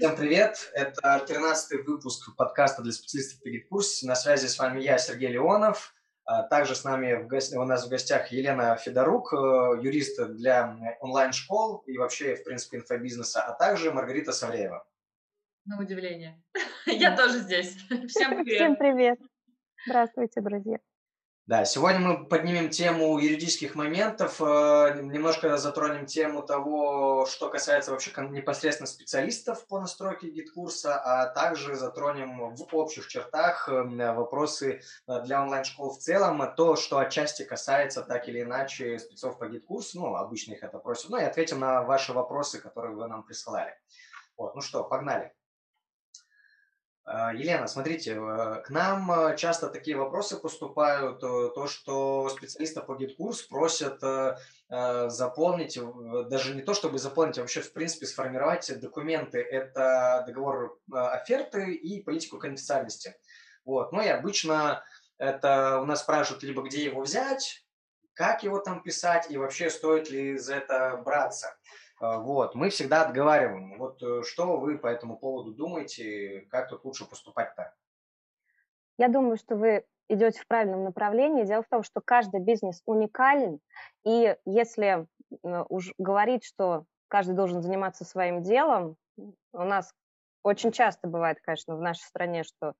Всем привет! Это 13-й выпуск подкаста для специалистов Пегит На связи с вами я, Сергей Леонов. А также с нами в гости, у нас в гостях Елена Федорук, э, юрист для онлайн-школ и вообще, в принципе, инфобизнеса, а также Маргарита Савреева. На удивление. Я тоже здесь. Всем привет. Всем привет. Здравствуйте, друзья. Да, сегодня мы поднимем тему юридических моментов, э, немножко затронем тему того, что касается вообще непосредственно специалистов по настройке GetCourse а, а также затронем в общих чертах э, вопросы э, для онлайн-школ в целом, то, что отчасти касается так или иначе спецов по GetCourse у, ну, обычно их это просят, ну и ответим на ваши вопросы, которые вы нам присылали. Вот, ну что, погнали. А, Елена, смотрите, э, к нам э, часто такие вопросы поступают, э, то, что специалиста по GetCourse просят заполнить, даже не то, чтобы заполнить, а вообще, в принципе, сформировать документы. Это договор оферты и политику конфиденциальности. Вот. Ну и обычно это у нас спрашивают либо где его взять, как его там писать и вообще стоит ли за это браться. А, вот, мы всегда отговариваем. Вот э, что вы по этому поводу думаете, как тут лучше поступать-то? Я думаю, что вы идете в правильном направлении. Дело в том, что каждый бизнес уникален, и если уж говорить, что каждый должен заниматься своим делом, у нас очень часто бывает, конечно, в нашей стране, что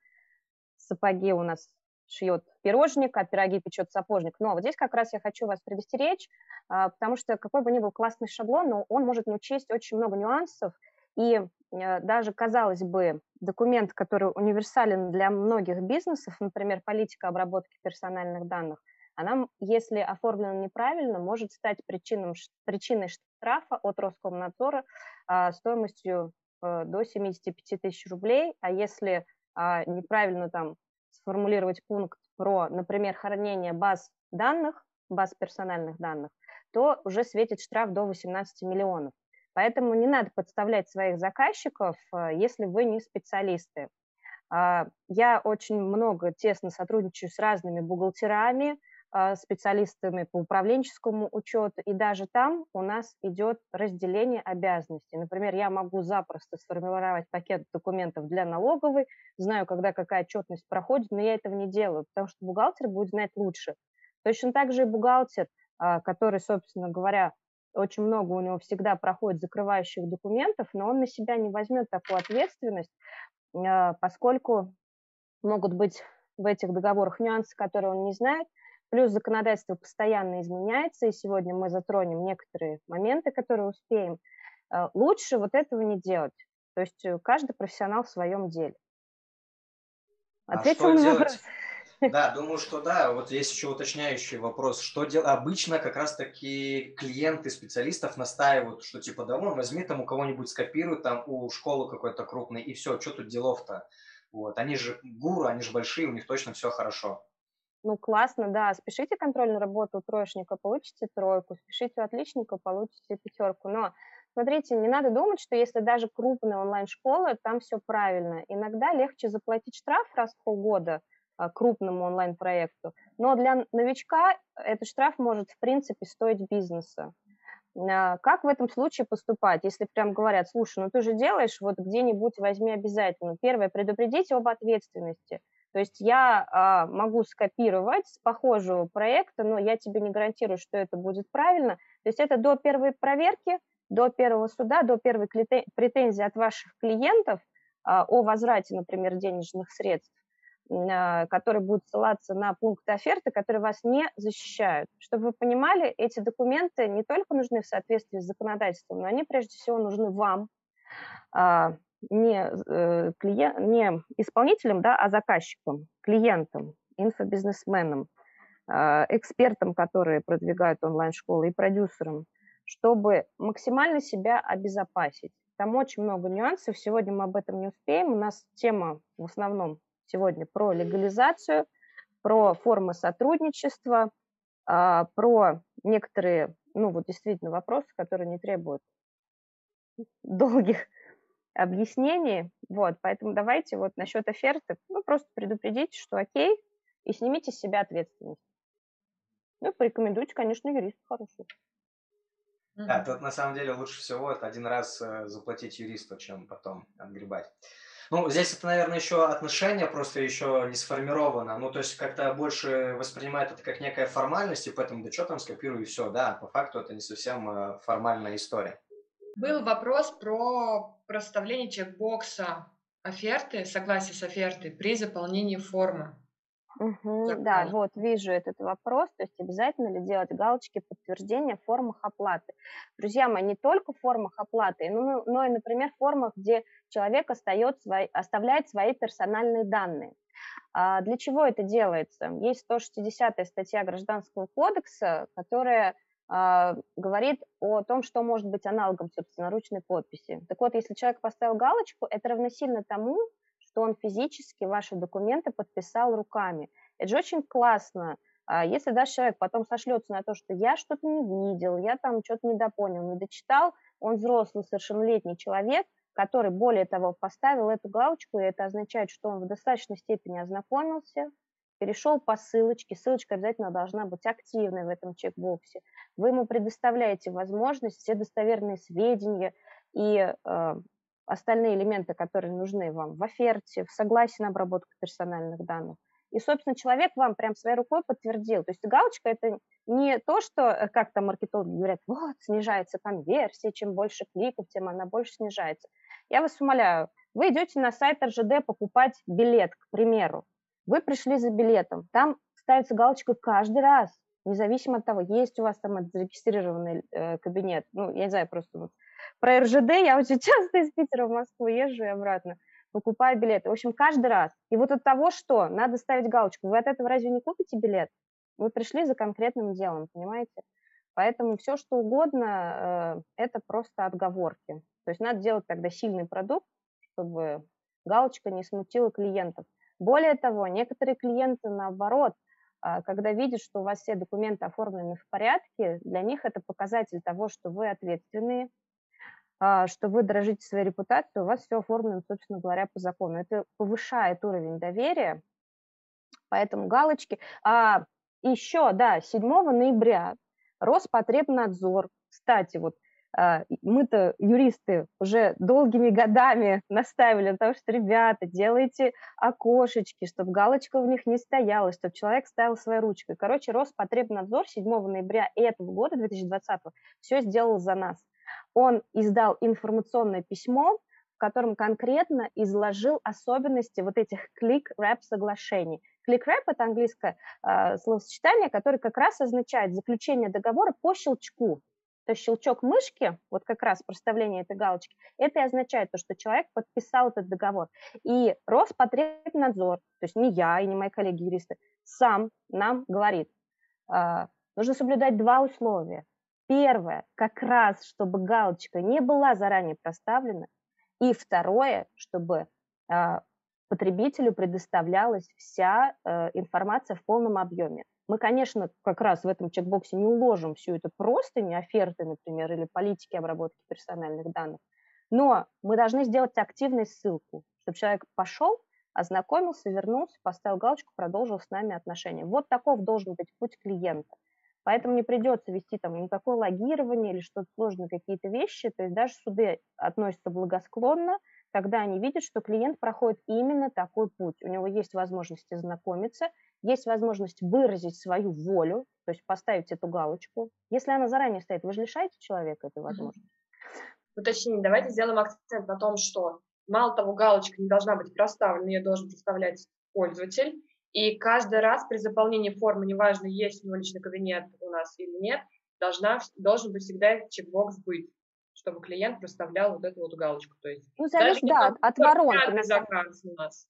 сапоги у нас шьет пирожник, а пироги печет сапожник. Но вот здесь как раз я хочу вас предостеречь, а, потому что какой бы ни был классный шаблон, но он может не учесть очень много нюансов, и э, даже, казалось бы, документ, который универсален для многих бизнесов, например, политика обработки персональных данных, она, если оформлена неправильно, может стать причиной, причиной штрафа от Роскомнадзора а, стоимостью э, до 75 тысяч рублей, а если а, неправильно там сформулировать пункт про, например, хранение баз данных, баз персональных данных, то уже светит штраф до 18 миллионов. Поэтому не надо подставлять своих заказчиков, э, если вы не специалисты. А, я очень много тесно сотрудничаю с разными бухгалтерами, специалистами по управленческому учету, и даже там у нас идет разделение обязанностей. Например, я могу запросто сформировать пакет документов для налоговой, знаю, когда какая отчетность проходит, но я этого не делаю, потому что бухгалтер будет знать лучше. Точно так же и бухгалтер, а, который, собственно говоря, очень много у него всегда проходит закрывающих документов, но он на себя не возьмет такую ответственность, а, поскольку могут быть в этих договорах нюансы, которые он не знает, Плюс законодательство постоянно изменяется, и сегодня мы затронем некоторые моменты, которые успеем. Э, лучше вот этого не делать. То есть э, каждый профессионал в своем деле. Ответил а что на вопрос. Да, думаю, что да. Вот есть еще уточняющий вопрос. Что делать? Обычно как раз-таки клиенты специалистов настаивают, что типа, да вон, возьми там у кого-нибудь скопируй, там у школы какой-то крупной, и все, что тут делов-то? Вот. Они же гуру, они же большие, у них точно все хорошо. Ну, классно, да. Спешите контрольную работу у троечника, получите тройку. Спешите у отличника, получите пятерку. Но смотрите, не надо думать, что если даже крупная онлайн-школа, там все правильно. Иногда легче заплатить штраф раз в полгода а, крупному онлайн-проекту, но для новичка этот штраф может, в принципе, стоить бизнеса. А, как в этом случае поступать, если прям говорят, слушай, ну ты же делаешь, вот где-нибудь возьми обязательно. Первое, предупредите об ответственности – то есть я а, могу скопировать с похожего проекта, но я тебе не гарантирую, что это будет правильно. То есть это до первой проверки, до первого суда, до первой претензии от ваших клиентов а, о возврате, например, денежных средств, а, которые будут ссылаться на пункты оферты, которые вас не защищают. Чтобы вы понимали, эти документы не только нужны в соответствии с законодательством, но они прежде всего нужны вам, а, не, э, клиент, не исполнителем, да, а заказчиком, клиентом, инфобизнесменом, э, экспертам, которые продвигают онлайн-школы и продюсерам, чтобы максимально себя обезопасить. Там очень много нюансов, сегодня мы об этом не успеем. У нас тема в основном сегодня про легализацию, про формы сотрудничества, э, про некоторые, ну вот действительно вопросы, которые не требуют долгих объяснении. Вот, поэтому давайте вот насчет оферты, ну, просто предупредите, что окей, и снимите с себя ответственность. Ну, порекомендуйте, конечно, юриста хорошего. Да, тут на самом деле лучше всего это один раз э, заплатить юристу, чем потом отгребать. Ну, здесь это, наверное, еще отношение просто еще не сформировано. Ну, то есть как-то больше воспринимают это как некая формальность, и поэтому, да что там, скопирую и все. Да, по факту это не совсем э, формальная история. Был вопрос про проставление чекбокса оферты, согласие с офертой при заполнении формы. Угу, да, вот вижу этот вопрос, то есть обязательно ли делать галочки подтверждения в формах оплаты. Друзья мои, не только в формах оплаты, но, но и, например, в формах, где человек остает свои, оставляет свои персональные данные. А для чего это делается? Есть 160 статья Гражданского кодекса, которая говорит о том, что может быть аналогом собственноручной подписи. Так вот, если человек поставил галочку, это равносильно тому, что он физически ваши документы подписал руками. Это же очень классно. А если даже человек потом сошлется на то, что я что-то не видел, я там что-то недопонял, не дочитал, он взрослый, совершеннолетний человек, который, более того, поставил эту галочку, и это означает, что он в достаточной степени ознакомился, перешел по ссылочке, ссылочка обязательно должна быть активной в этом чекбоксе. Вы ему предоставляете возможность все достоверные сведения и э, остальные элементы, которые нужны вам в оферте, в согласии на обработку персональных данных. И, собственно, человек вам прям своей рукой подтвердил. То есть галочка – это не то, что, э, как там маркетологи говорят, вот, снижается конверсия, чем больше кликов, тем она больше снижается. Я вас умоляю, вы идете на сайт РЖД покупать билет, к примеру. Вы пришли за билетом, там ставится галочка каждый раз, независимо от того, есть у вас там зарегистрированный э, кабинет. Ну, я не знаю, просто вот про РЖД я очень часто из Питера в Москву езжу и обратно, покупаю билеты. В общем, каждый раз. И вот от того, что надо ставить галочку, вы от этого разве не купите билет? Вы пришли за конкретным делом, понимаете? Поэтому все, что угодно, э, это просто отговорки. То есть надо делать тогда сильный продукт, чтобы галочка не смутила клиентов. Более того, некоторые клиенты, наоборот, а, когда видят, что у вас все документы оформлены в порядке, для них это показатель того, что вы ответственные, а, что вы дорожите своей репутацией, у вас все оформлено, собственно говоря, по закону. Это повышает уровень доверия, поэтому галочки. А еще, да, 7 ноября Роспотребнадзор, кстати, вот мы-то, юристы, уже долгими годами наставили на то, что, ребята, делайте окошечки, чтобы галочка в них не стояла, чтобы человек ставил своей ручкой. Короче, Роспотребнадзор 7 ноября этого года, 2020, все сделал за нас он издал информационное письмо, в котором конкретно изложил особенности вот этих click-wrap соглашений. Click-wrap – это английское э, словосочетание, которое как раз означает заключение договора по щелчку. То щелчок мышки, вот как раз проставление этой галочки, это и означает то, что человек подписал этот договор. И Роспотребнадзор, то есть не я и не мои коллеги-юристы, сам нам говорит, э, нужно соблюдать два условия. Первое, как раз, чтобы галочка не была заранее проставлена. И второе, чтобы э, потребителю предоставлялась вся э, информация в полном объеме. Мы, конечно, как раз в этом чекбоксе не уложим всю эту просто, не оферты, например, или политики обработки персональных данных, но мы должны сделать активную ссылку, чтобы человек пошел, ознакомился, вернулся, поставил галочку, продолжил с нами отношения. Вот таков должен быть путь клиента – Поэтому не придется вести там никакое логирование или что-то сложные какие-то вещи. То есть даже суды относятся благосклонно, когда они видят, что клиент проходит именно такой путь. У него есть возможность ознакомиться, есть возможность выразить свою волю, то есть поставить эту галочку. Если она заранее стоит, вы же лишаете человека этой возможности. Уточнение. Давайте сделаем акцент на том, что мало того, галочка не должна быть проставлена, ее должен проставлять пользователь. И каждый раз при заполнении формы, неважно, есть у него личный кабинет у нас или нет, должна, должен быть всегда чекбокс быть, чтобы клиент проставлял вот эту вот галочку. То есть, ну, зависит, да, от, от воронки. Заказ у нас.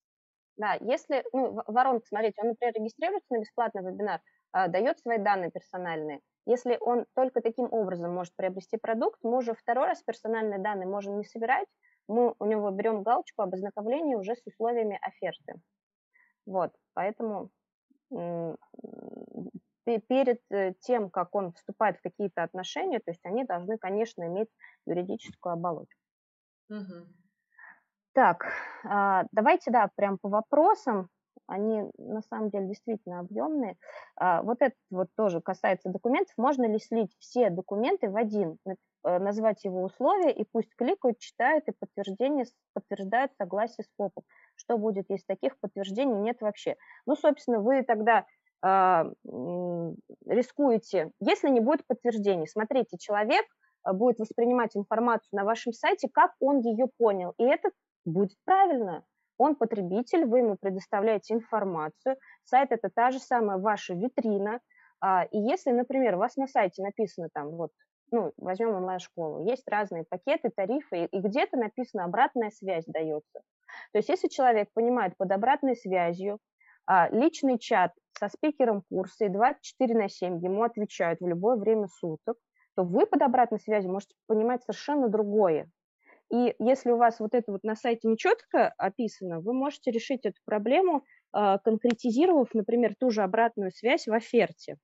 Да, если, ну, воронка, смотрите, он, например, регистрируется на бесплатный вебинар, э, дает свои данные персональные. Если он только таким образом может приобрести продукт, мы уже второй раз персональные данные можем не собирать, мы у него берем галочку об ознакомлении уже с условиями оферты. Вот, поэтому перед э, тем, как он вступает в какие-то отношения, то есть они должны, конечно, иметь юридическую оболочку. Угу. Так, а, давайте, да, прям по вопросам. они на самом деле действительно объемные. А, вот это вот тоже касается документов. Можно ли слить все документы в один, э, назвать его условия, и пусть кликают, читают и подтверждение, подтверждают согласие с ФОПом. Что будет, если таких подтверждений нет вообще? Ну, собственно, вы тогда э, рискуете, если не будет подтверждений. Смотрите, человек а, будет воспринимать информацию на вашем сайте, как он ее понял. И это будет правильно. Он потребитель, вы ему предоставляете информацию. Сайт – это та же самая ваша витрина. А, и если, например, у вас на сайте написано там вот ну, возьмем онлайн-школу, есть разные пакеты, тарифы, и где-то написано обратная связь дается. То есть если человек понимает под обратной связью, а, личный чат со спикером курса и 24 на 7 ему отвечают в любое время суток, то вы под обратной связью можете понимать совершенно другое. И если у вас вот это вот на сайте нечетко описано, вы можете решить эту проблему, а, конкретизировав, например, ту же обратную связь в оферте.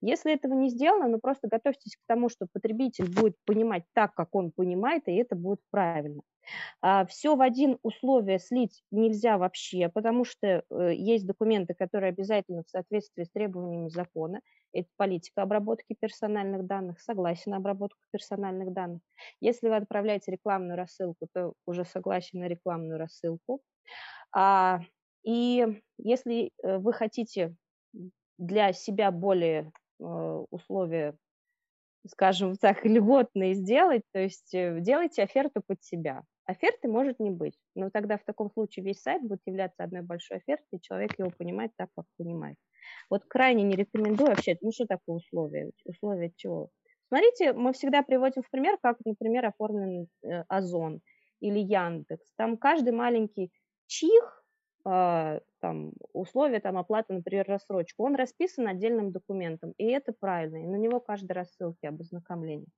Если этого не сделано, ну просто готовьтесь к тому, что потребитель будет понимать так, как он понимает, и это будет правильно. А, Все в один условие слить нельзя вообще, потому что э, есть документы, которые обязательно в соответствии с требованиями закона. Это политика обработки персональных данных, согласие на обработку персональных данных. Если вы отправляете рекламную рассылку, то уже согласие на рекламную рассылку. А, и если э, вы хотите для себя более условия, скажем так, льготные сделать, то есть э, делайте оферту под себя. Оферты может не быть, но тогда в таком случае весь сайт будет являться одной большой офертой, и человек его понимает так, как понимает. Вот крайне не рекомендую вообще, ну что такое условия? Условия чего? Смотрите, мы всегда приводим в пример, как, например, оформлен э, Озон или Яндекс. Там каждый маленький чих там, условия там, оплаты, например, рассрочку, он расписан отдельным документом, и это правильно, и на него каждый раз ссылки об ознакомлении.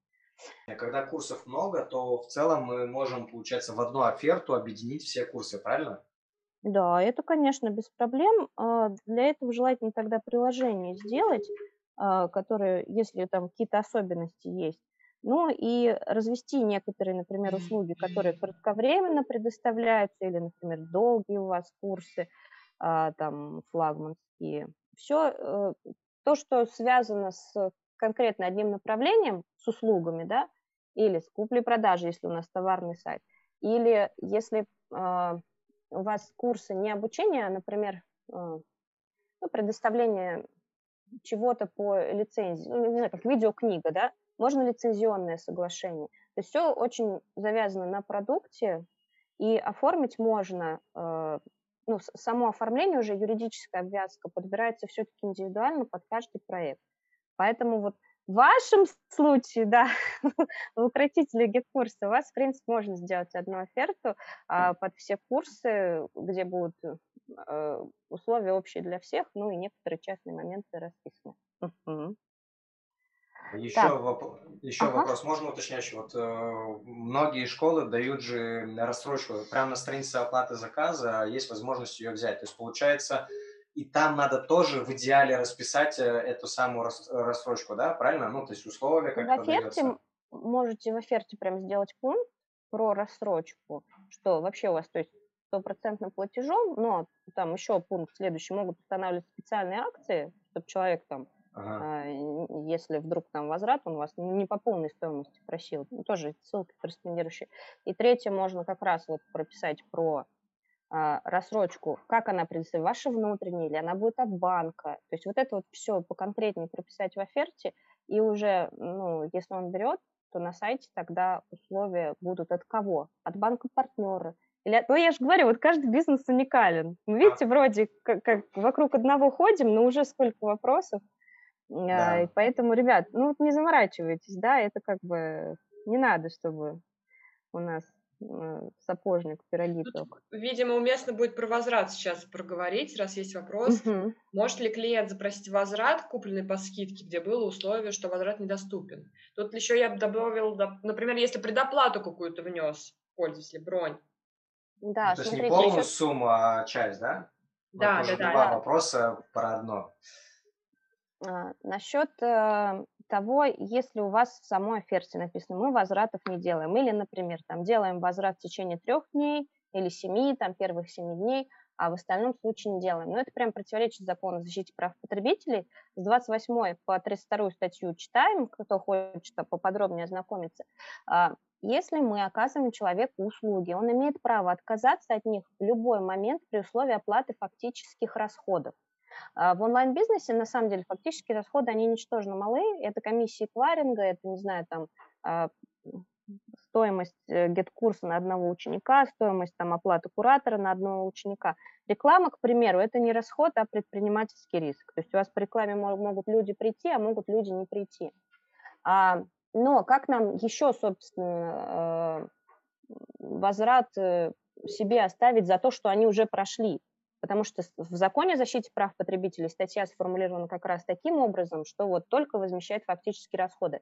Когда курсов много, то в целом мы можем, получается, в одну оферту объединить все курсы, правильно? Да, это, конечно, без проблем. А, для этого желательно тогда приложение сделать, а, которое, если там какие-то особенности есть, ну и развести некоторые, например, услуги, которые кратковременно предоставляются, или, например, долгие у вас курсы, а, там, флагманские. Все э, то, что связано с конкретно одним направлением, с услугами, да, или с куплей-продажей, если у нас товарный сайт, или если э, у вас курсы не обучения, а, например, э, ну, предоставление чего-то по лицензии, ну, не знаю, как видеокнига, да, можно лицензионное соглашение. То есть все очень завязано на продукте, и оформить можно, э, ну, само оформление уже, юридическая обвязка подбирается все-таки индивидуально под каждый проект. Поэтому вот в вашем случае, да, в укротителе гид-курса у вас, в принципе, можно сделать одну оферту а под все курсы, где будут э, условия общие для всех, ну и некоторые частные моменты расписаны. Угу. Еще, воп... Еще ага. вопрос, можно уточняющий? Вот э, многие школы дают же рассрочку прямо на странице оплаты заказа, есть возможность ее взять. То есть получается, и там надо тоже в идеале расписать э, эту самую рассрочку, да, правильно? Ну, то есть условия как В оферте можете в оферте прям сделать пункт про рассрочку, что вообще у вас, то есть стопроцентным платежом, но там еще пункт следующий, могут устанавливать специальные акции, чтобы человек там Ага. А, если вдруг там возврат, он вас не по полной стоимости просил, ну, тоже ссылки корреспондирующие. И третье, можно как раз вот прописать про а, рассрочку, как она предоставит, ваша внутренняя, или она будет от банка. То есть вот это вот все поконкретнее прописать в оферте, и уже, ну, если он берет, то на сайте тогда условия будут от кого? От банка-партнера. Или, ну, я же говорю, вот каждый бизнес уникален. Мы, видите, вроде как, как вокруг одного ходим, но уже сколько вопросов. Да. И поэтому, ребят, ну вот не заморачивайтесь, да, это как бы не надо, чтобы у нас э, сапожник пироги Тут. Видимо, уместно будет про возврат сейчас проговорить, раз есть вопрос. Угу. Может ли клиент запросить возврат, купленный по скидке, где было условие, что возврат недоступен? Тут еще я бы добавил, например, если предоплату какую-то внес пользователь, бронь. Да, ну, То есть не полную еще... сумму, а часть, да? Да, да, да. Два да. вопроса про одно. А, насчет э, того, если у вас в самой оферте написано, мы возвратов не делаем, или, например, там делаем возврат в течение трех дней или семи, там первых семи дней, а в остальном случае не делаем. Но это прям противоречит закону о защите прав потребителей. С 28 по 32 статью читаем, кто хочет поподробнее ознакомиться. А, если мы оказываем человеку услуги, он имеет право отказаться от них в любой момент при условии оплаты фактических расходов. А, в онлайн-бизнесе, на самом деле, фактические расходы, они ничтожно малы. Это комиссии кларинга, это, не знаю, там, а, стоимость э, гет-курса на одного ученика, стоимость там, оплаты куратора на одного ученика. Реклама, к примеру, это не расход, а предпринимательский риск. То есть у вас по рекламе могут люди прийти, а могут люди не прийти. А, но как нам еще, собственно, э, возврат э, себе оставить за то, что они уже прошли? Потому что в законе о защите прав потребителей статья сформулирована как раз таким образом, что вот только возмещает фактические расходы.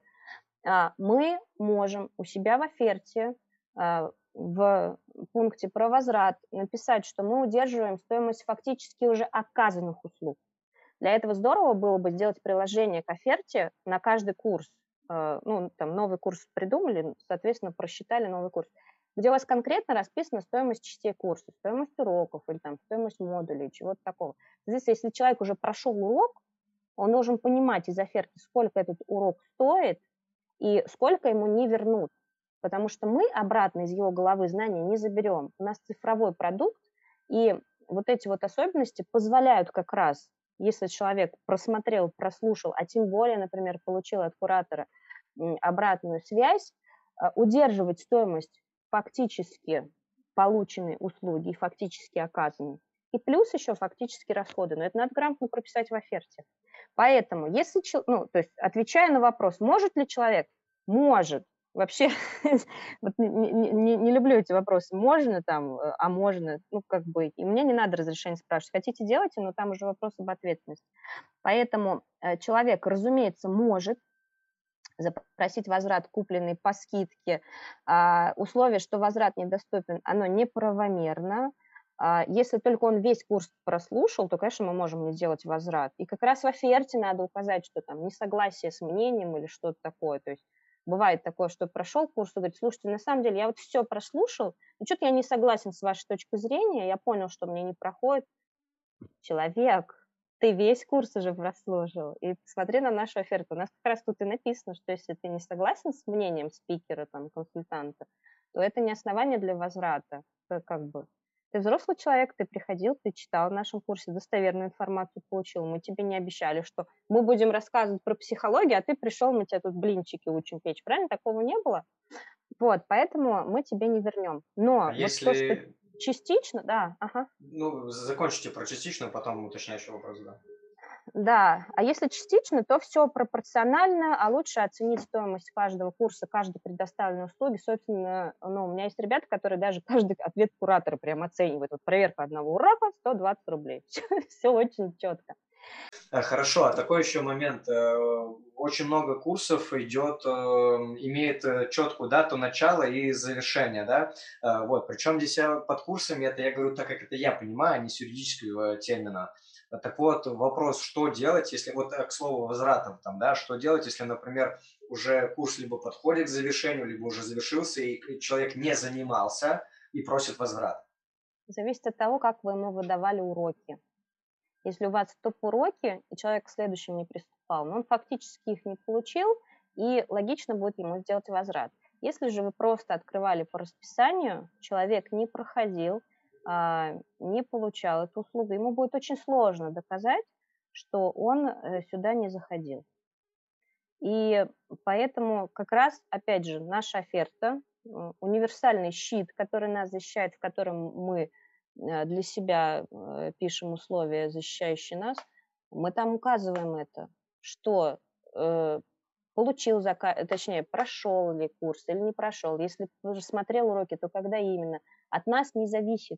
А, мы можем у себя в оферте а, в пункте про возврат написать, что мы удерживаем стоимость фактически уже оказанных услуг. Для этого здорово было бы сделать приложение к оферте на каждый курс. А, ну, там новый курс придумали, соответственно, просчитали новый курс где у вас конкретно расписана стоимость частей курса, стоимость уроков или там стоимость модулей, чего-то такого. Здесь, если человек уже прошел урок, он должен понимать из оферты, сколько этот урок стоит и сколько ему не вернут. Потому что мы обратно из его головы знания не заберем. У нас цифровой продукт, и вот эти вот особенности позволяют как раз, если человек просмотрел, прослушал, а тем более, например, получил от куратора обратную связь, а, удерживать стоимость фактически полученные услуги и фактически оказанные. И плюс еще фактические расходы. Но это надо грамотно прописать в оферте. Поэтому, если, ну, то есть, отвечая на вопрос, может ли человек? Может. Вообще, вот не, не, не люблю эти вопросы. Можно там, э, а можно, ну, как бы, и мне не надо разрешения спрашивать. Хотите, делайте, но там уже вопрос об ответственности. Поэтому э, человек, разумеется, может запросить возврат купленный по скидке, а, условие, что возврат недоступен, оно неправомерно. А, если только он весь курс прослушал, то, конечно, мы можем не сделать возврат. И как раз в оферте надо указать, что там несогласие с мнением или что-то такое. То есть бывает такое, что прошел курс и говорит, слушайте, на самом деле я вот все прослушал, но что-то я не согласен с вашей точкой зрения, я понял, что мне не проходит. Человек, ты весь курс уже прослушал. И смотри на нашу оферту. У нас как раз тут и написано, что если ты не согласен с мнением спикера, там, консультанта, то это не основание для возврата. Как бы ты взрослый человек, ты приходил, ты читал в нашем курсе, достоверную информацию получил. Мы тебе не обещали, что мы будем рассказывать про психологию, а ты пришел, мы тебе тут блинчики учим печь. Правильно? Такого не было. Вот, поэтому мы тебе не вернем. Но а вот если... то, что Частично, да, ага. Ну, закончите про частично, потом уточняющий вопрос, да. Да, а если частично, то все пропорционально, а лучше оценить стоимость каждого курса, каждой предоставленной услуги. Собственно, ну, у меня есть ребята, которые даже каждый ответ куратора прям оценивают. Вот проверка одного урока 120 рублей. Все очень четко. Э, хорошо, а такой еще момент. Э, очень много курсов идет, э, имеет четкую дату начала и завершения, да? Вот, причем здесь я под курсами, это я говорю так, как это я понимаю, а не с юридического термина. Так вот, вопрос, что делать, если, вот к слову, возвратом там, да, что делать, если, например, уже курс либо подходит к завершению, либо уже завершился, и человек не занимался и просит возврат? Зависит от того, как вы ему выдавали уроки. Если у вас топ-уроки, и человек к следующим не приступал, но он фактически их не получил, и логично будет ему сделать возврат. Если же вы просто открывали по расписанию, человек не проходил, а, не получал эту услугу, ему будет очень сложно доказать, что он э, сюда не заходил. И поэтому как раз, опять же, наша оферта, универсальный щит, который нас защищает, в котором мы Э, для себя э, пишем условия, защищающие нас, мы там указываем это, что э, получил заказ, точнее, прошел ли курс или не прошел. Если уже смотрел уроки, то когда именно. От нас не зависит.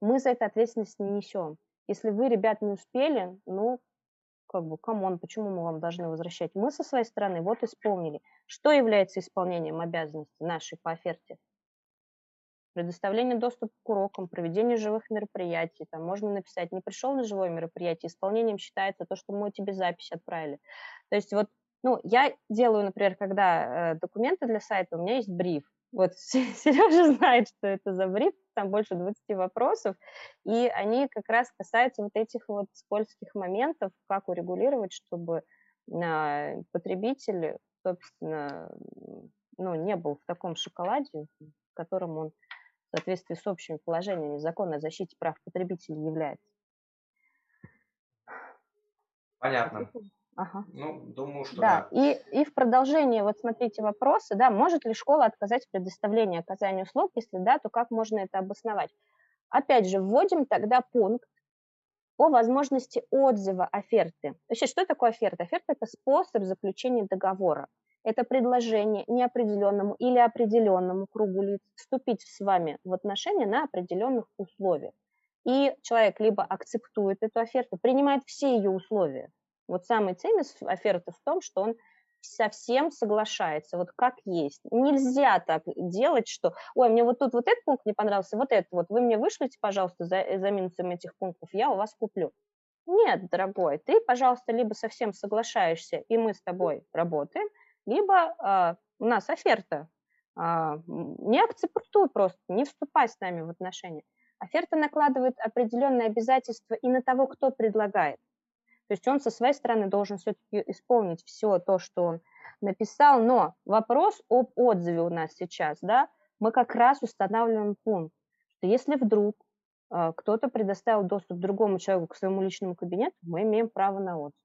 Мы за это ответственность не несем. Если вы, ребят, не успели, ну, как бы, come on, почему мы вам должны возвращать? Мы со своей стороны вот исполнили. Что является исполнением обязанностей нашей по оферте? Предоставление доступа к урокам, проведение живых мероприятий. Там можно написать, не пришел на живое мероприятие, исполнением считается то, что мы тебе запись отправили. То есть вот, ну, я делаю, например, когда э, документы для сайта, у меня есть бриф. Вот Сережа знает, что это за бриф, там больше 20 вопросов, и они как раз касаются вот этих вот скользких моментов, как урегулировать, чтобы а, потребитель, собственно, ну, не был в таком шоколаде, в котором он в соответствии с общими положениями закона о защите прав потребителей является. Понятно. Ага. Ну, думаю, что да. да. И, и в продолжение, вот смотрите вопросы, да, может ли школа отказать в предоставлении оказания услуг, если да, то как можно это обосновать? Опять же, вводим тогда пункт о возможности отзыва оферты. Вообще, что такое оферта? Оферта – это способ заключения договора. Это предложение неопределенному или определенному кругу лиц вступить с вами в отношения на определенных условиях. И человек либо акцептует эту оферту, принимает все ее условия, вот самый ценность оферты в том, что он совсем соглашается, вот как есть. Нельзя так делать, что, ой, мне вот тут вот этот пункт не понравился, вот этот вот, вы мне вышлите, пожалуйста, за, за минусом этих пунктов, я у вас куплю. Нет, дорогой, ты, пожалуйста, либо совсем соглашаешься, и мы с тобой работаем, либо э, у нас оферта, э, не акцептуй просто, не вступай с нами в отношения. Оферта накладывает определенные обязательства и на того, кто предлагает. То есть он со своей стороны должен все-таки исполнить все то, что он написал, но вопрос об отзыве у нас сейчас, да, мы как раз устанавливаем пункт, что если вдруг э, кто-то предоставил доступ другому человеку к своему личному кабинету, мы имеем право на отзыв.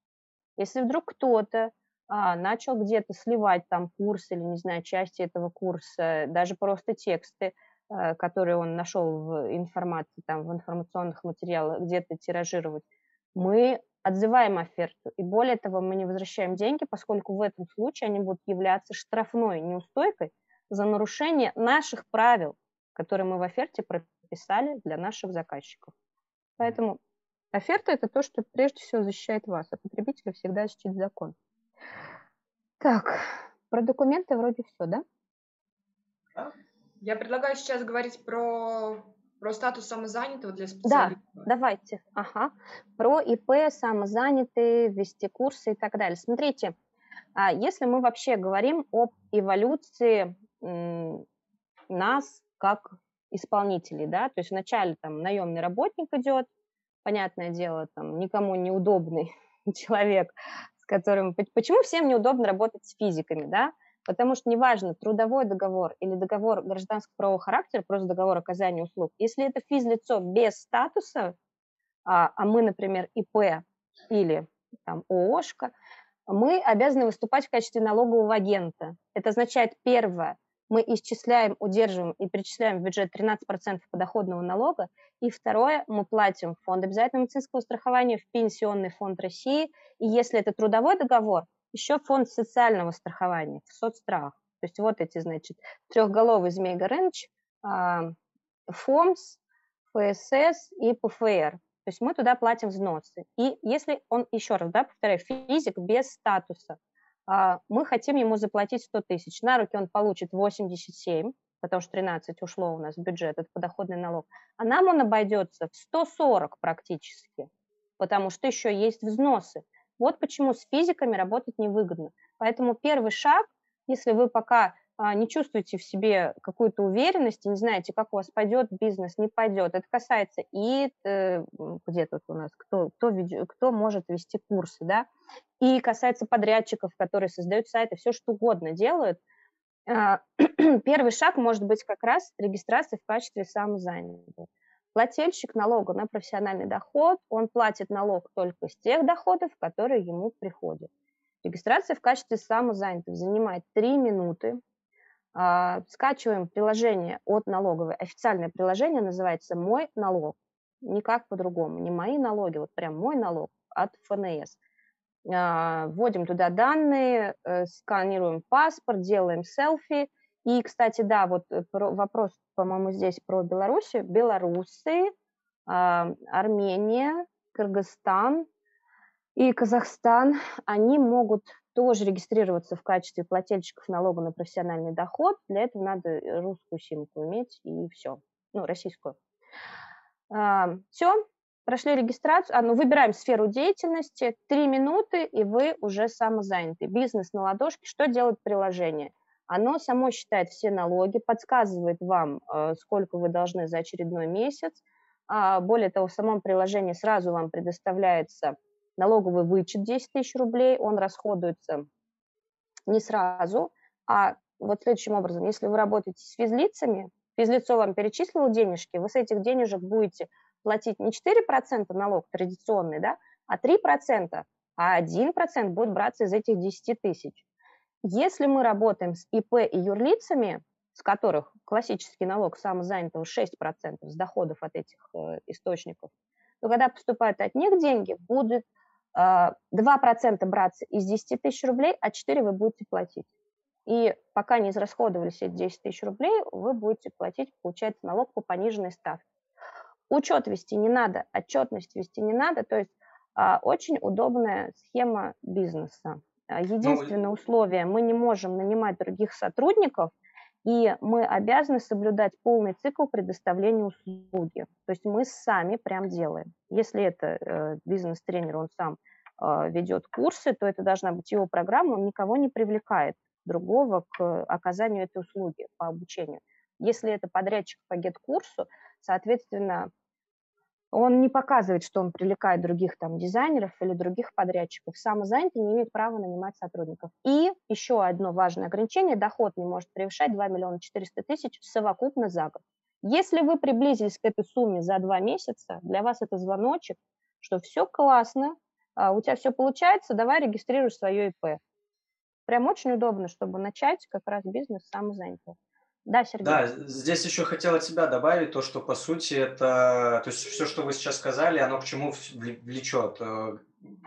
Если вдруг кто-то а, начал где-то сливать там курс или, не знаю, части этого курса, даже просто тексты, а, которые он нашел в информации, там, в информационных материалах, где-то тиражировать, мы отзываем оферту. И более того, мы не возвращаем деньги, поскольку в этом случае они будут являться штрафной неустойкой за нарушение наших правил, которые мы в оферте прописали для наших заказчиков. Поэтому оферта – это то, что прежде всего защищает вас, а потребителя всегда защитит закон. Так, про документы вроде все, да? Я предлагаю сейчас говорить про про статус самозанятого для специалистов? Да, давайте. Ага. Про ИП, самозанятые, вести курсы и так далее. Смотрите, а если мы вообще говорим об эволюции нас как исполнителей, да, то есть вначале там наемный работник идет, понятное дело, там никому неудобный человек, которым... Почему всем неудобно работать с физиками, да? Потому что неважно, трудовой договор или договор гражданского правового характера, просто договор оказания услуг, если это физлицо без статуса, а, а мы, например, ИП или там ООшка, мы обязаны выступать в качестве налогового агента. Это означает, первое, мы исчисляем, удерживаем и перечисляем в бюджет 13% подоходного налога, и второе, мы платим в фонд обязательного медицинского страхования, в Пенсионный фонд России, и если это трудовой договор, еще фонд социального страхования, в соцстрах. То есть вот эти, значит, трехголовый Змей Горыныч, а, ФОМС, ФСС и ПФР. То есть мы туда платим взносы. И если он, еще раз, да, повторяю, физик без статуса, мы хотим ему заплатить 100 тысяч. На руки он получит 87, потому что 13 ушло у нас в бюджет, это подоходный налог. А нам он обойдется в 140 практически, потому что еще есть взносы. Вот почему с физиками работать невыгодно. Поэтому первый шаг, если вы пока а, не чувствуете в себе какую-то уверенность, не знаете, как у вас пойдет бизнес, не пойдет. Это касается и э, где тут у нас, кто, кто, кто может вести курсы, да, и касается подрядчиков, которые создают сайты, все что угодно делают. А, первый шаг может быть как раз регистрация в качестве самозанятого. Плательщик налога на профессиональный доход, он платит налог только с тех доходов, которые ему приходят. Регистрация в качестве самозанятых занимает 3 минуты. А, скачиваем приложение от налоговой. Официальное приложение называется «Мой налог». Никак по-другому. Не мои налоги, вот прям «Мой налог» от ФНС. А, вводим туда данные, э, сканируем паспорт, делаем селфи. И, кстати, да, вот э, вопрос по-моему, здесь про Белоруссию, белорусы, а, Армения, Кыргызстан и Казахстан, они могут тоже регистрироваться в качестве плательщиков налога на профессиональный доход. Для этого надо русскую симку иметь и все, ну, российскую. А, все, прошли регистрацию, а, ну, выбираем сферу деятельности, три минуты, и вы уже самозаняты. Бизнес на ладошке, что делает приложение? Оно само считает все налоги, подсказывает вам, э, сколько вы должны за очередной месяц. А, более того, в самом приложении сразу вам предоставляется налоговый вычет 10 тысяч рублей, он расходуется не сразу, а вот следующим образом, если вы работаете с физлицами, физлицо вам перечислило денежки, вы с этих денежек будете платить не 4% налог традиционный, да, а 3%, а 1% будет браться из этих 10 тысяч. Если мы работаем с ИП и юрлицами, с которых классический налог самозанятого 6% с доходов от этих э, источников, то когда поступают от них деньги, будет 2% браться из 10 тысяч рублей, а 4 вы будете платить. И пока не израсходовались эти 10 тысяч рублей, вы будете платить, получается, налог по пониженной ставке. Учет вести не надо, отчетность вести не надо, то есть а, очень удобная схема бизнеса. А, ну, единственное условие, мы не можем нанимать других сотрудников, и мы обязаны соблюдать полный цикл предоставления услуги. То есть мы сами прям делаем. Если это э, бизнес-тренер, он сам э, ведет курсы, то это должна быть его программа, он никого не привлекает другого к оказанию этой услуги по обучению. Если это подрядчик по гет-курсу, соответственно, он не показывает, что он привлекает других там дизайнеров или других подрядчиков. Самозанятый не имеет права нанимать сотрудников. И еще одно важное ограничение, доход не может превышать 2 миллиона 400 тысяч совокупно за год. Если вы приблизились к этой сумме за два месяца, для вас это звоночек, что все классно, а, у тебя все получается, давай регистрируй свое ИП. Прям очень удобно, чтобы начать как раз бизнес самозанятого. Да, Сергей. Да, здесь еще хотел от себя добавить то, что по сути это, то есть все, что вы сейчас сказали, оно к чему влечет. Э,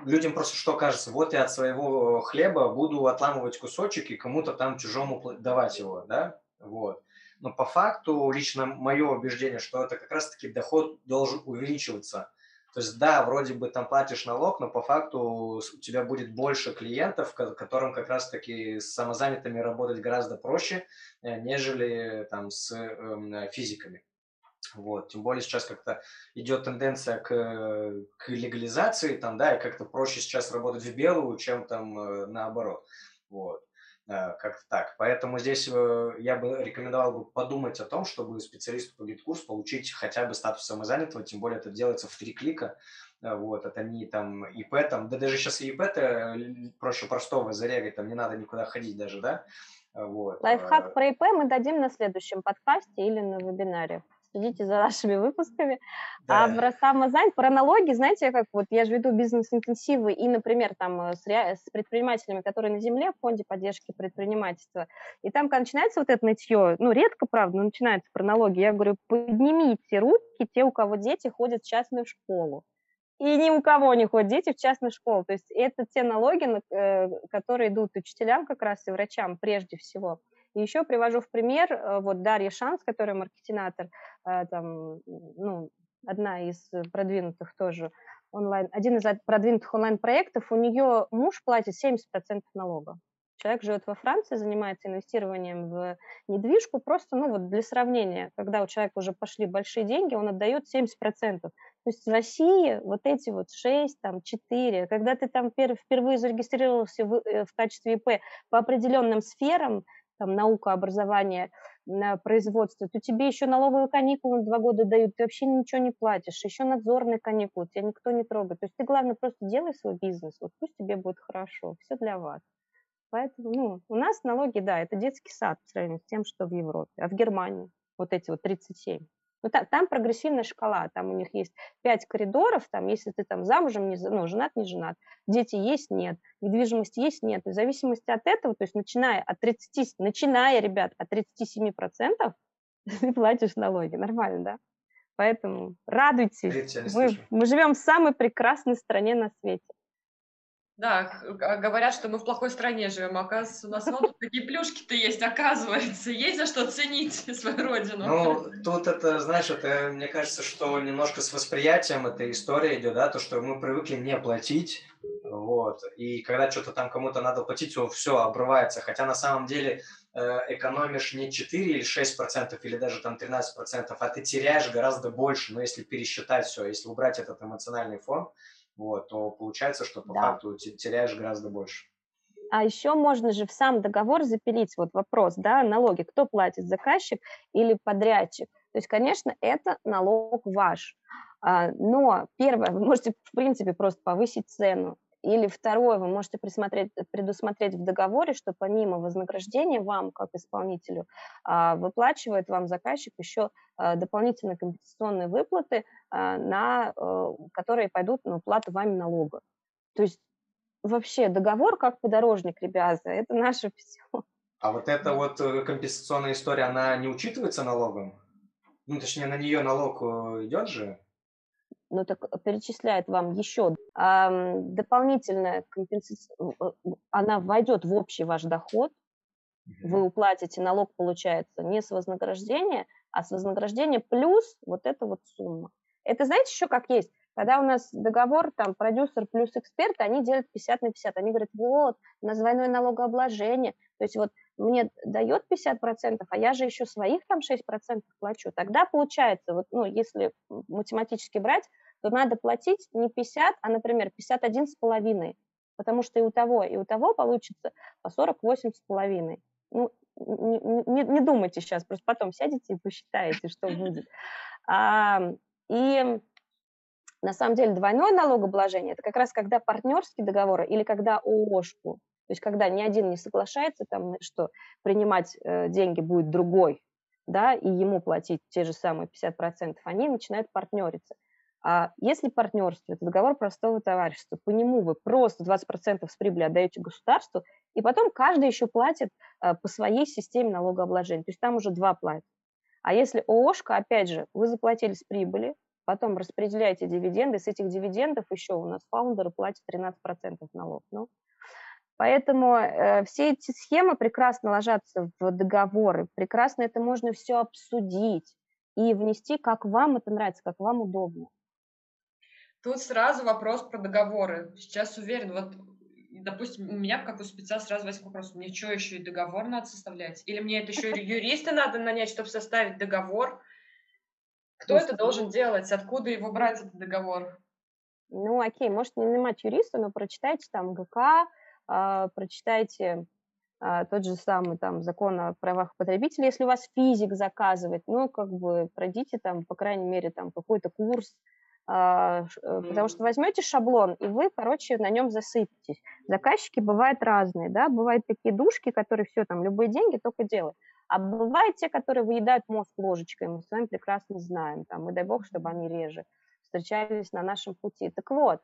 людям просто что кажется, вот я от своего хлеба буду отламывать кусочек и кому-то там чужому давать его, да, вот. Но по факту лично мое убеждение, что это как раз-таки доход должен увеличиваться то есть, да, вроде бы там платишь налог, но по факту у тебя будет больше клиентов, которым как раз-таки с самозанятыми работать гораздо проще, э, нежели там с э, физиками. Вот. Тем более сейчас как-то идет тенденция к, к легализации, там, да, и как-то проще сейчас работать в белую, чем там э, наоборот. Вот. Э, как-то так. Поэтому здесь э, я бы рекомендовал бы подумать о том, чтобы специалисту по GetCourse получить хотя бы статус самозанятого, тем более это делается в три клика. Э, вот, это не там ИП, там, да даже сейчас и ИП-то проще простого зарегать, там не надо никуда ходить даже, да? Вот. Лайфхак про ИП мы дадим на следующем подкасте или на вебинаре следите за нашими выпусками. А да. А про самозанятость, про налоги, знаете, как вот я же веду бизнес-интенсивы и, например, там э, с, ре... с предпринимателями, которые на земле в фонде поддержки предпринимательства, и там, когда начинается вот это нытье, ну, редко, правда, но начинается про налоги, я говорю, поднимите руки те, у кого дети ходят в частную школу. И ни у кого не ходят дети в частную школу. То есть это те налоги, э, которые идут учителям как раз и врачам прежде всего. И еще привожу в пример э, вот Дарья Шанс, которая маркетинатор, э, там, ну, одна из продвинутых тоже онлайн, один из продвинутых онлайн-проектов, у нее муж платит 70% налога. Человек живет во Франции, занимается инвестированием в недвижку, просто, ну, вот для сравнения, когда у человека уже пошли большие деньги, он отдает 70%. То есть в России вот эти вот 6, там, 4, когда ты там впервые зарегистрировался в, э, в качестве ИП по определенным сферам, там, наука, образование, производство, то тебе еще налоговые каникулы на два года дают, ты вообще ничего не платишь, еще надзорные каникулы, тебя никто не трогает. То есть ты, главное, просто делай свой бизнес, вот пусть тебе будет хорошо, все для вас. Поэтому, ну, у нас налоги, да, это детский сад по сравнению с тем, что в Европе, а в Германии вот эти вот 37. Ну, там, там прогрессивная шкала, там у них есть пять коридоров, там, если ты там замужем, не, ну, женат, не женат, дети есть, нет, недвижимость есть, нет. И в зависимости от этого, то есть начиная от 30, начиная, ребят, от 37% ты платишь налоги, нормально, да? Поэтому радуйтесь, мы, мы живем в самой прекрасной стране на свете. Да, а говорят, что мы в плохой стране живем, оказывается, у нас вот такие плюшки-то есть, оказывается. Есть за что ценить свою родину. Ну, тут это, знаешь, это, мне кажется, что немножко с восприятием эта история идет, да, то, что мы привыкли не платить, вот, и когда что-то там кому-то надо платить, то все обрывается, хотя на самом деле э, экономишь не 4 или 6 процентов, или даже там 13 процентов, а ты теряешь гораздо больше, но если пересчитать все, если убрать этот эмоциональный фон, вот, то получается, что по да. факту теряешь гораздо больше. А еще можно же в сам договор запилить вот вопрос, да, налоги, кто платит, заказчик или подрядчик. То есть, конечно, это налог ваш. А, но первое, вы можете, в принципе, просто повысить цену. Или второе, вы можете присмотреть, предусмотреть в договоре, что помимо вознаграждения вам, как исполнителю, а, выплачивает вам заказчик еще а, дополнительные компенсационные выплаты, на, э, которые пойдут на уплату вами налога. То есть вообще договор как подорожник, ребята, это наше все. А вот эта вот э, компенсационная история, она не учитывается налогом? Ну, точнее, на нее налог э, идет же? Ну так перечисляет вам еще а, дополнительная компенсация, э, она войдет в общий ваш доход, вы уплатите, налог получается не с вознаграждения, а с вознаграждения плюс вот эта вот сумма. Это знаете еще как есть? Когда у нас договор, там, продюсер плюс эксперт, они делят 50 на 50. Они говорят, вот, у нас двойное налогообложение. То есть вот мне дает 50%, а я же еще своих там 6% плачу. Тогда получается, вот, ну, если математически брать, то надо платить не 50, а, например, 51,5. Потому что и у того, и у того получится по 48,5. Ну, не, не, не думайте сейчас, просто потом сядете и посчитаете, что будет. А, и на самом деле двойное налогообложение – это как раз когда партнерские договоры или когда ООшку, то есть когда ни один не соглашается, там, что принимать э, деньги будет другой, да, и ему платить те же самые 50%, они начинают партнериться. А если партнерство – это договор простого товарищества, по нему вы просто 20% с прибыли отдаете государству, и потом каждый еще платит э, по своей системе налогообложения, то есть там уже два платят. А если ООшка, опять же, вы заплатили с прибыли, потом распределяете дивиденды, с этих дивидендов еще у нас фаундеры платят 13% налог. Ну, поэтому э, все эти схемы прекрасно ложатся в договоры, прекрасно это можно все обсудить и внести, как вам это нравится, как вам удобно. Тут сразу вопрос про договоры. Сейчас уверен, вот, допустим, у меня как у спеца сразу возник вопрос, мне что, еще и договор надо составлять? Или мне это еще юриста надо нанять, чтобы составить договор? Кто это должен делать? Откуда его брать, этот договор? Ну, окей, может, не нанимать юриста, но прочитайте там ГК, э, прочитайте э, тот же самый там закон о правах потребителей, если у вас физик заказывает, ну, как бы пройдите там, по крайней мере, там какой-то курс, потому что возьмете шаблон, и вы, короче, на нем засыпетесь. Заказчики бывают разные, да, бывают такие душки, которые все, там, любые деньги только делают. А бывают те, которые выедают мозг ложечкой, мы с вами прекрасно знаем, там, и дай бог, чтобы они реже встречались на нашем пути. Так вот,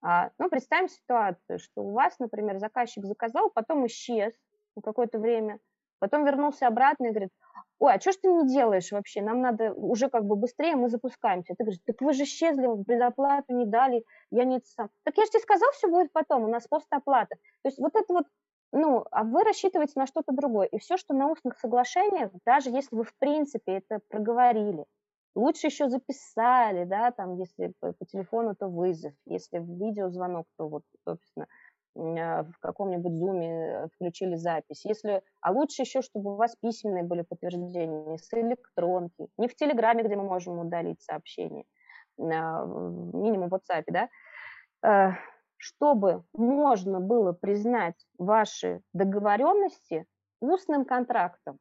а, ну, представим ситуацию, что у вас, например, заказчик заказал, потом исчез на какое-то время, потом вернулся обратно и говорит, ой, а что ж ты не делаешь вообще, нам надо уже как бы быстрее, мы запускаемся. Ты говоришь, так вы же исчезли, предоплату не дали, я не сам. Так я же тебе сказал, все будет потом, у нас постоплата. То есть вот это вот ну, а вы рассчитываете на что-то другое. И все, что на устных соглашениях, даже если вы в принципе это проговорили, лучше еще записали, да, там, если по, по телефону, то вызов, если в видеозвонок, то вот, собственно, а, в каком-нибудь зуме э, включили запись. Если, а лучше еще, чтобы у вас письменные были подтверждения с электронки, не в Телеграме, где мы можем удалить сообщение, а, минимум в WhatsApp, да, э, чтобы можно было признать ваши договоренности устным контрактом.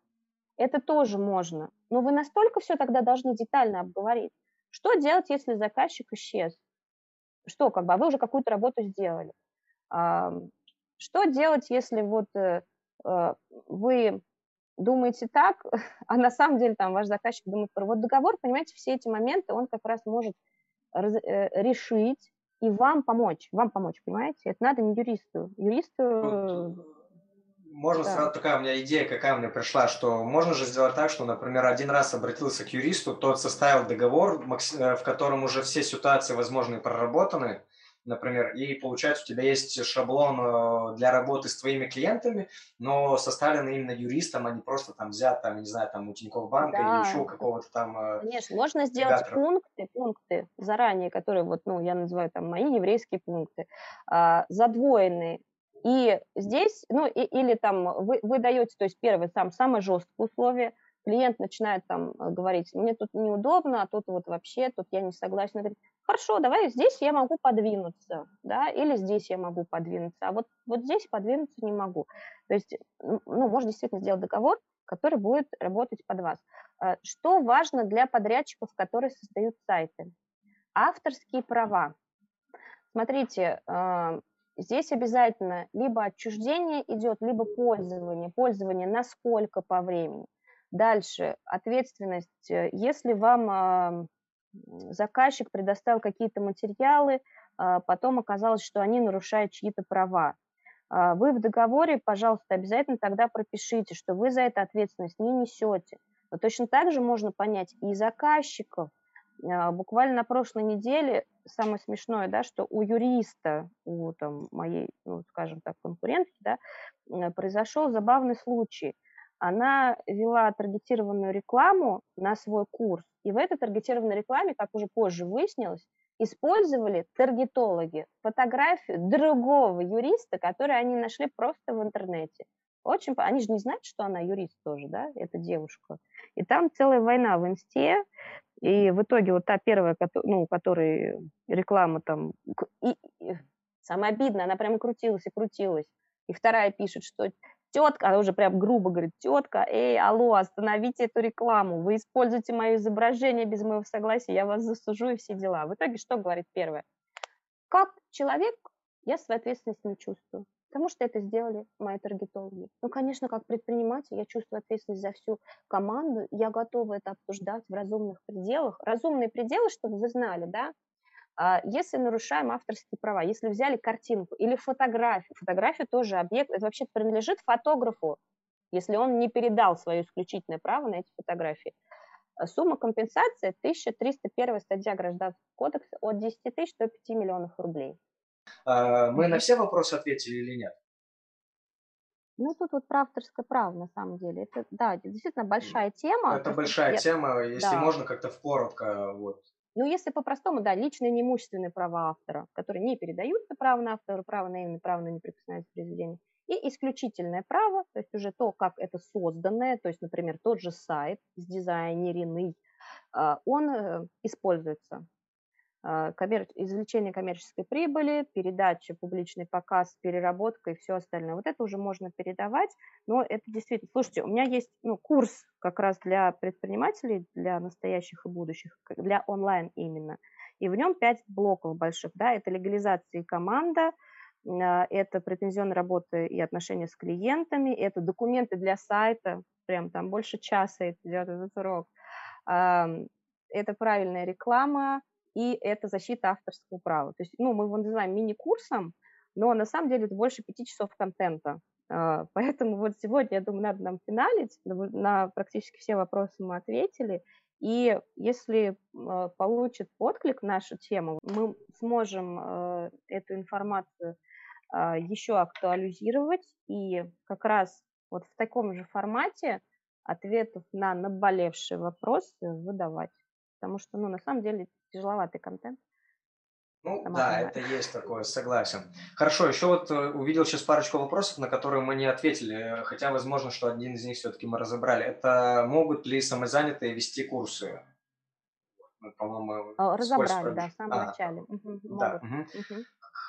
Это тоже можно. Но вы настолько все тогда должны детально обговорить. Что делать, если заказчик исчез? Что, как бы, а вы уже какую-то работу сделали? Что делать, если вот э, э, вы думаете так, а на самом деле там ваш заказчик думает про вот договор, понимаете, все эти моменты он как раз может э, решить и вам помочь, вам помочь, понимаете? Это надо не юристу. Юристу... Ну, можно да. сразу такая у меня идея, какая мне пришла, что можно же сделать так, что, например, один раз обратился к юристу, тот составил договор, э, в котором уже все ситуации возможные проработаны, например, и получается у тебя есть шаблон э, для работы с твоими клиентами, но составленный именно юристом, а не просто там взят, там, не знаю, там у Тинькофф банка да. или еще какого-то там... Э, Конечно, можно сделать гатора. пункты, пункты заранее, которые вот, ну, я называю там мои еврейские пункты, а, задвоенные. И здесь, ну, и, или там вы, вы даете, то есть первый, сам, самое жесткое условие, клиент начинает там э, говорить, мне тут неудобно, а тут вот вообще, тут я не согласен. Говорит, хорошо, давай здесь я могу подвинуться, да, или здесь я могу подвинуться, а вот, вот здесь подвинуться не могу. То есть, ну, можно действительно сделать договор, который будет работать под вас. Э, что важно для подрядчиков, которые создают сайты? Авторские права. Смотрите, э, здесь обязательно либо отчуждение идет, либо пользование. Пользование насколько по времени. Дальше ответственность. Э, если вам заказчик предоставил какие-то материалы, потом оказалось, что они нарушают чьи-то права. Вы в договоре, пожалуйста, обязательно тогда пропишите, что вы за это ответственность не несете. Но точно так же можно понять и заказчиков. А, буквально на прошлой неделе самое смешное, да, что у юриста, у там, моей, ну, скажем так, конкурентки, да, произошел забавный случай. Она вела таргетированную рекламу на свой курс, и в этой таргетированной рекламе, как уже позже выяснилось, использовали таргетологи фотографию другого юриста, который они нашли просто в интернете. Очень, они же не знают, что она юрист тоже, да, эта девушка. И там целая война в инсте, и в итоге вот та первая, ну, у которой реклама там... И, и, самое обидное, она прямо крутилась и крутилась. И вторая пишет, что тетка, она уже прям грубо говорит, тетка, эй, алло, остановите эту рекламу, вы используете мое изображение без моего согласия, я вас засужу и все дела. В итоге что говорит первая? Как человек я свою ответственность не чувствую потому что это сделали мои таргетологи. Ну, конечно, как предприниматель я чувствую ответственность за всю команду, я готова это обсуждать в разумных пределах. Разумные пределы, чтобы вы знали, да, если нарушаем авторские права, если взяли картинку или фотографию, фотография тоже объект, это вообще принадлежит фотографу, если он не передал свое исключительное право на эти фотографии. А сумма компенсации 1301 статья Гражданского кодекса от 10 тысяч до 5 миллионов рублей. А, мы на все вопросы ответили или нет? Ну, тут вот про авторское право, на самом деле. Это, да, действительно большая тема. Это большая я... тема, если да. можно как-то в коротко, вот. Ну, если по-простому, да, личные неимущественные права автора, которые не передаются право на автора, право на имя, право на неприкосновенность произведения, и исключительное право, то есть уже то, как это созданное, то есть, например, тот же сайт, сдизайнеренный, а, он э, используется коммер... извлечение коммерческой прибыли, передача, публичный показ, переработка и все остальное. Вот это уже можно передавать, но это действительно... Слушайте, у меня есть ну, курс как раз для предпринимателей, для настоящих и будущих, для онлайн именно. И в нем пять блоков больших. Да? Это легализация и команда, а, это претензионная работа и отношения с клиентами, это документы для сайта, прям там больше часа идет этот урок. Это правильная реклама, и это защита авторского права. То есть, ну, мы его называем мини-курсом, но на самом деле это больше пяти часов контента. А, поэтому вот сегодня, я думаю, надо нам финалить. На практически все вопросы мы ответили. И если а, получит отклик нашу тему, мы сможем а, эту информацию еще актуализировать и как раз вот в таком же формате ответов на наболевшие вопросы выдавать. Потому что, ну, на самом деле, тяжеловатый контент. Ну Сама да, это есть такое, согласен. Хорошо, еще вот э, увидел сейчас парочку вопросов, на которые мы не ответили, хотя возможно, что один из них все-таки мы разобрали. Это могут ли самозанятые вести курсы? Мы, по-моему, разобрали, да, в самом а, начале. Угу, да. Угу. Угу.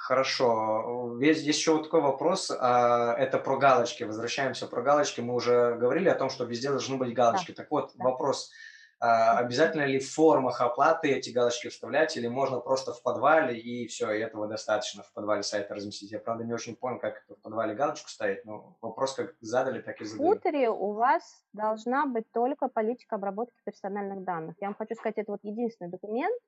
Хорошо. Есть еще вот такой вопрос. А, это про галочки. Возвращаемся про галочки. Мы уже говорили о том, что везде должны быть галочки. Да. Так вот, да. вопрос обязательно ли в формах оплаты эти галочки вставлять, или можно просто в подвале, и все, и этого достаточно в подвале сайта разместить. Я, правда, не очень понял, как в подвале галочку ставить, но вопрос как задали, так и задали. В футере у вас должна быть только политика обработки персональных данных. Я вам хочу сказать, это вот единственный документ,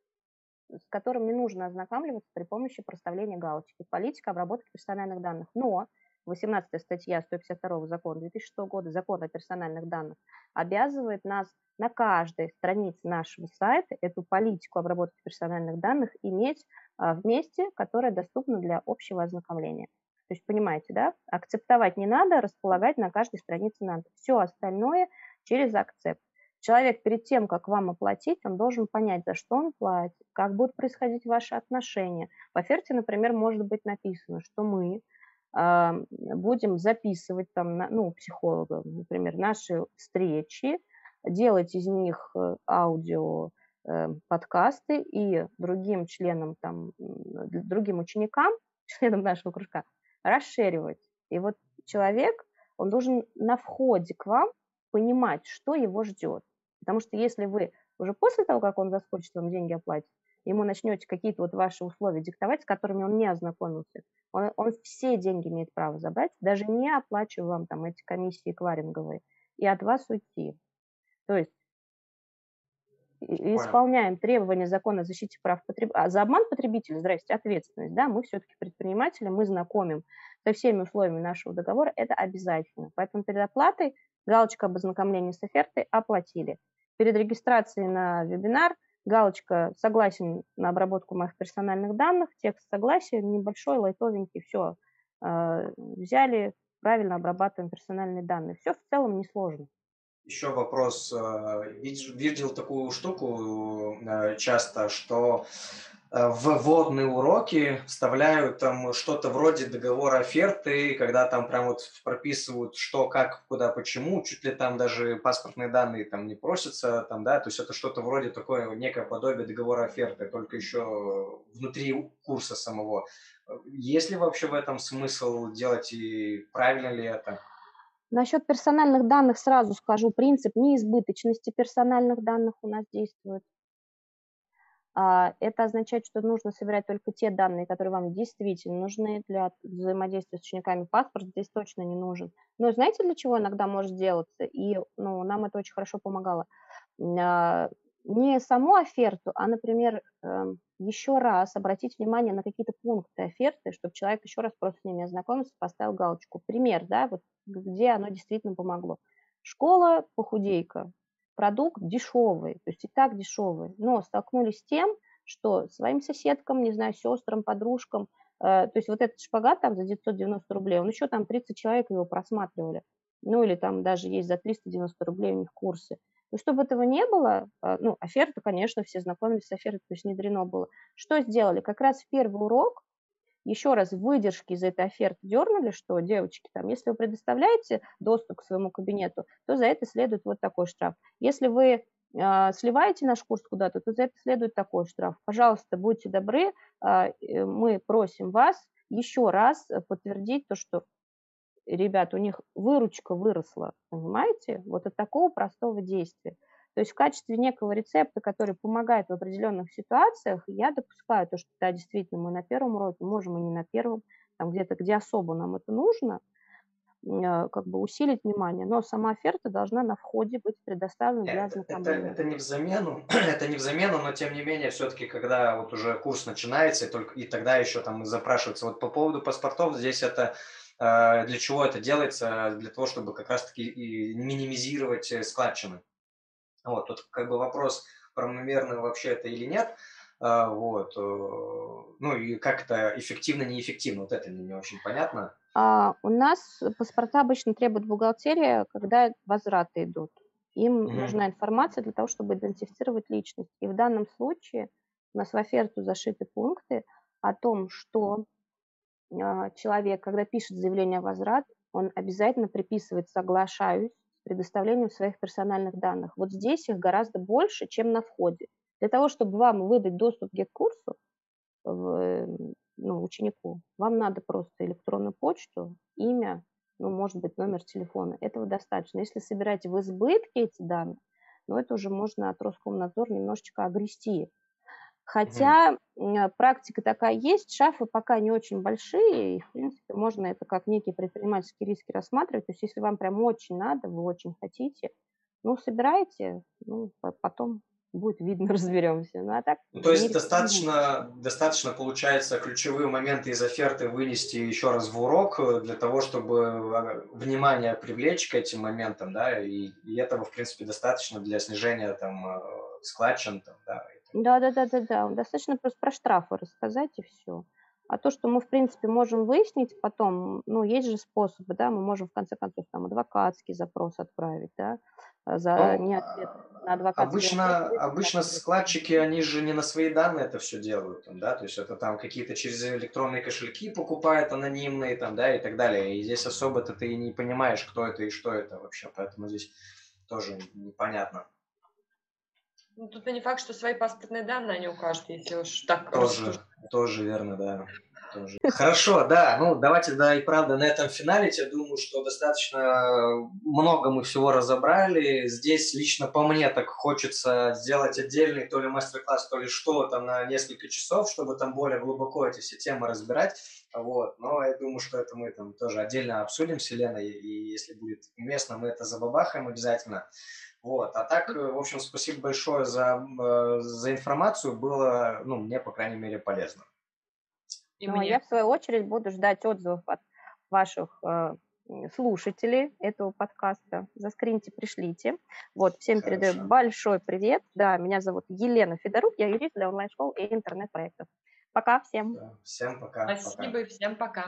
с которым не нужно ознакомливаться при помощи проставления галочки. Политика обработки персональных данных. Но 18 статья 152 закона 2006 года, закон о персональных данных, обязывает нас на каждой странице нашего сайта эту политику обработки персональных данных иметь а, вместе, которая доступна для общего ознакомления. То есть, понимаете, да, акцептовать не надо, располагать на каждой странице надо. Все остальное через акцепт. Человек перед тем, как вам оплатить, он должен понять, за что он платит, как будут происходить ваши отношения. В оферте, например, может быть написано, что мы будем записывать там, ну, психолога, например, наши встречи, делать из них э, аудио э, подкасты и другим членам, там, другим ученикам, членам нашего кружка, расширивать. И вот человек, он должен на входе к вам понимать, что его ждет. Потому что если вы уже после того, как он заскочит вам деньги оплатить, ему начнете какие-то вот ваши условия диктовать, с которыми он не ознакомился, он, он все деньги имеет право забрать, даже не оплачивая вам там эти комиссии кларинговые, и от вас уйти. То есть исполняем требования закона о защите прав потребителя. А за обман потребителя, здрасте, ответственность, да, мы все-таки предприниматели, мы знакомим со всеми условиями нашего договора, это обязательно. Поэтому перед оплатой галочка об ознакомлении с офертой оплатили. Перед регистрацией на вебинар галочка «Согласен на обработку моих персональных данных», текст согласия, небольшой, лайтовенький, все, э, взяли, правильно обрабатываем персональные данные. Все в целом несложно. Еще вопрос. Э, видел такую штуку э, часто, что вводные уроки вставляют там что-то вроде договора оферты, когда там прям вот прописывают, что, как, куда, почему, чуть ли там даже паспортные данные там не просятся, там, да, то есть это что-то вроде такое, некое подобие договора оферты, только еще внутри курса самого. Есть ли вообще в этом смысл делать и правильно ли это? Насчет персональных данных сразу скажу, принцип неизбыточности персональных данных у нас действует. А, это означает, что нужно собирать только те данные, которые вам действительно нужны для взаимодействия с учениками. Паспорт здесь точно не нужен. Но знаете, для чего иногда может делаться? И ну, нам это очень хорошо помогало. А, не саму оферту, а, например, эм, еще раз обратить внимание на какие-то пункты оферты, чтобы человек еще раз просто с ними ознакомился, поставил галочку. Пример, да, вот где оно действительно помогло. Школа похудейка, продукт дешевый, то есть и так дешевый, но столкнулись с тем, что своим соседкам, не знаю, сестрам, подружкам, э, то есть вот этот шпагат там за 990 рублей, он еще там 30 человек его просматривали, ну или там даже есть за 390 рублей у них курсы. Но чтобы этого не было, э, ну, оферта, конечно, все знакомились с офертой, то есть не дрено было. Что сделали? Как раз в первый урок еще раз выдержки из этой оферты дернули, что, девочки, там, если вы предоставляете доступ к своему кабинету, то за это следует вот такой штраф. Если вы э, сливаете наш курс куда-то, то за это следует такой штраф. Пожалуйста, будьте добры, э, мы просим вас еще раз подтвердить то, что, ребят, у них выручка выросла, понимаете? Вот от такого простого действия. То есть в качестве некого рецепта, который помогает в определенных ситуациях, я допускаю то, что да, действительно, мы на первом уроке можем и не на первом, там где-то, где особо нам это нужно, э, как бы усилить внимание, но сама оферта должна на входе быть предоставлена для ознакомления. Это, это не в замену, это не в замену, но тем не менее, все-таки, когда вот уже курс начинается, и, только, и тогда еще там запрашивается. Вот по поводу паспортов, здесь это э, для чего это делается? Для того, чтобы как раз-таки минимизировать э, складчины. Вот, тут как бы вопрос, правомерно вообще это или нет. А, вот. Э, ну и как это эффективно, неэффективно, вот это мне не очень понятно. А, у нас паспорта обычно требует бухгалтерия, когда возвраты идут. Им mm нужна информация для того, чтобы идентифицировать личность. И в данном случае у нас в оферту зашиты пункты о том, что а, человек, когда пишет заявление о возврат, он обязательно приписывает «соглашаюсь предоставлением своих персональных данных. Вот здесь их гораздо больше, чем на входе. Для того, чтобы вам выдать доступ к курсу ну, ученику, вам надо просто электронную почту, имя, ну, может быть, номер телефона. Этого достаточно. Если собираете в избытке эти данные, ну, это уже можно от Роскомнадзора немножечко огрести. Хотя угу. практика такая есть, шафы пока не очень большие, и, в принципе, можно это как некие предпринимательские риски рассматривать. То есть, если вам прям очень надо, вы очень хотите, ну, собирайте, ну, потом будет видно, разберемся. Ну, а так, ну, то есть достаточно, достаточно, получается, ключевые моменты из оферты вынести еще раз в урок э, для того, чтобы а, внимание привлечь к этим моментам, да, и, и этого, в принципе, достаточно для снижения там э, складчин, там, да, да, да, да, да, да. Достаточно просто про штрафы рассказать и все. А то, что мы, в принципе, можем выяснить потом, ну, есть же способы, да, мы можем, в конце концов, там, адвокатский запрос отправить, да, за ну, неответ на адвокатский Обычно, ответ, обычно складчики, они же не на свои данные это все делают, там, да, то есть это там какие-то через электронные кошельки покупают анонимные, там, да, и так далее. И здесь особо-то ты не понимаешь, кто это и что это вообще, поэтому здесь тоже непонятно. Ну, тут не факт, что свои паспортные данные они укажут, если уж так Тоже, тоже верно, да. Тоже. Хорошо, да, ну давайте, да, и правда, на этом финале, я думаю, что достаточно много мы всего разобрали. Здесь лично по мне так хочется сделать отдельный то ли мастер-класс, то ли что там на несколько часов, чтобы там более глубоко эти все темы разбирать. Вот, но я думаю, что это мы там тоже отдельно обсудим с Еленой, и если будет уместно, мы это забабахаем обязательно. Вот. А так, в общем, спасибо большое за, э, за информацию. Было, ну, мне, по крайней мере, полезно. И ну, а мне. Я, в свою очередь, буду ждать отзывов от ваших э, слушателей этого подкаста. Заскриньте, пришлите. Вот, всем Хорошо. передаю большой привет. Да, меня зовут Елена Федорук, я юрист для онлайн-школ и интернет-проектов. Пока всем. Да, всем пока. Спасибо пока. и всем пока.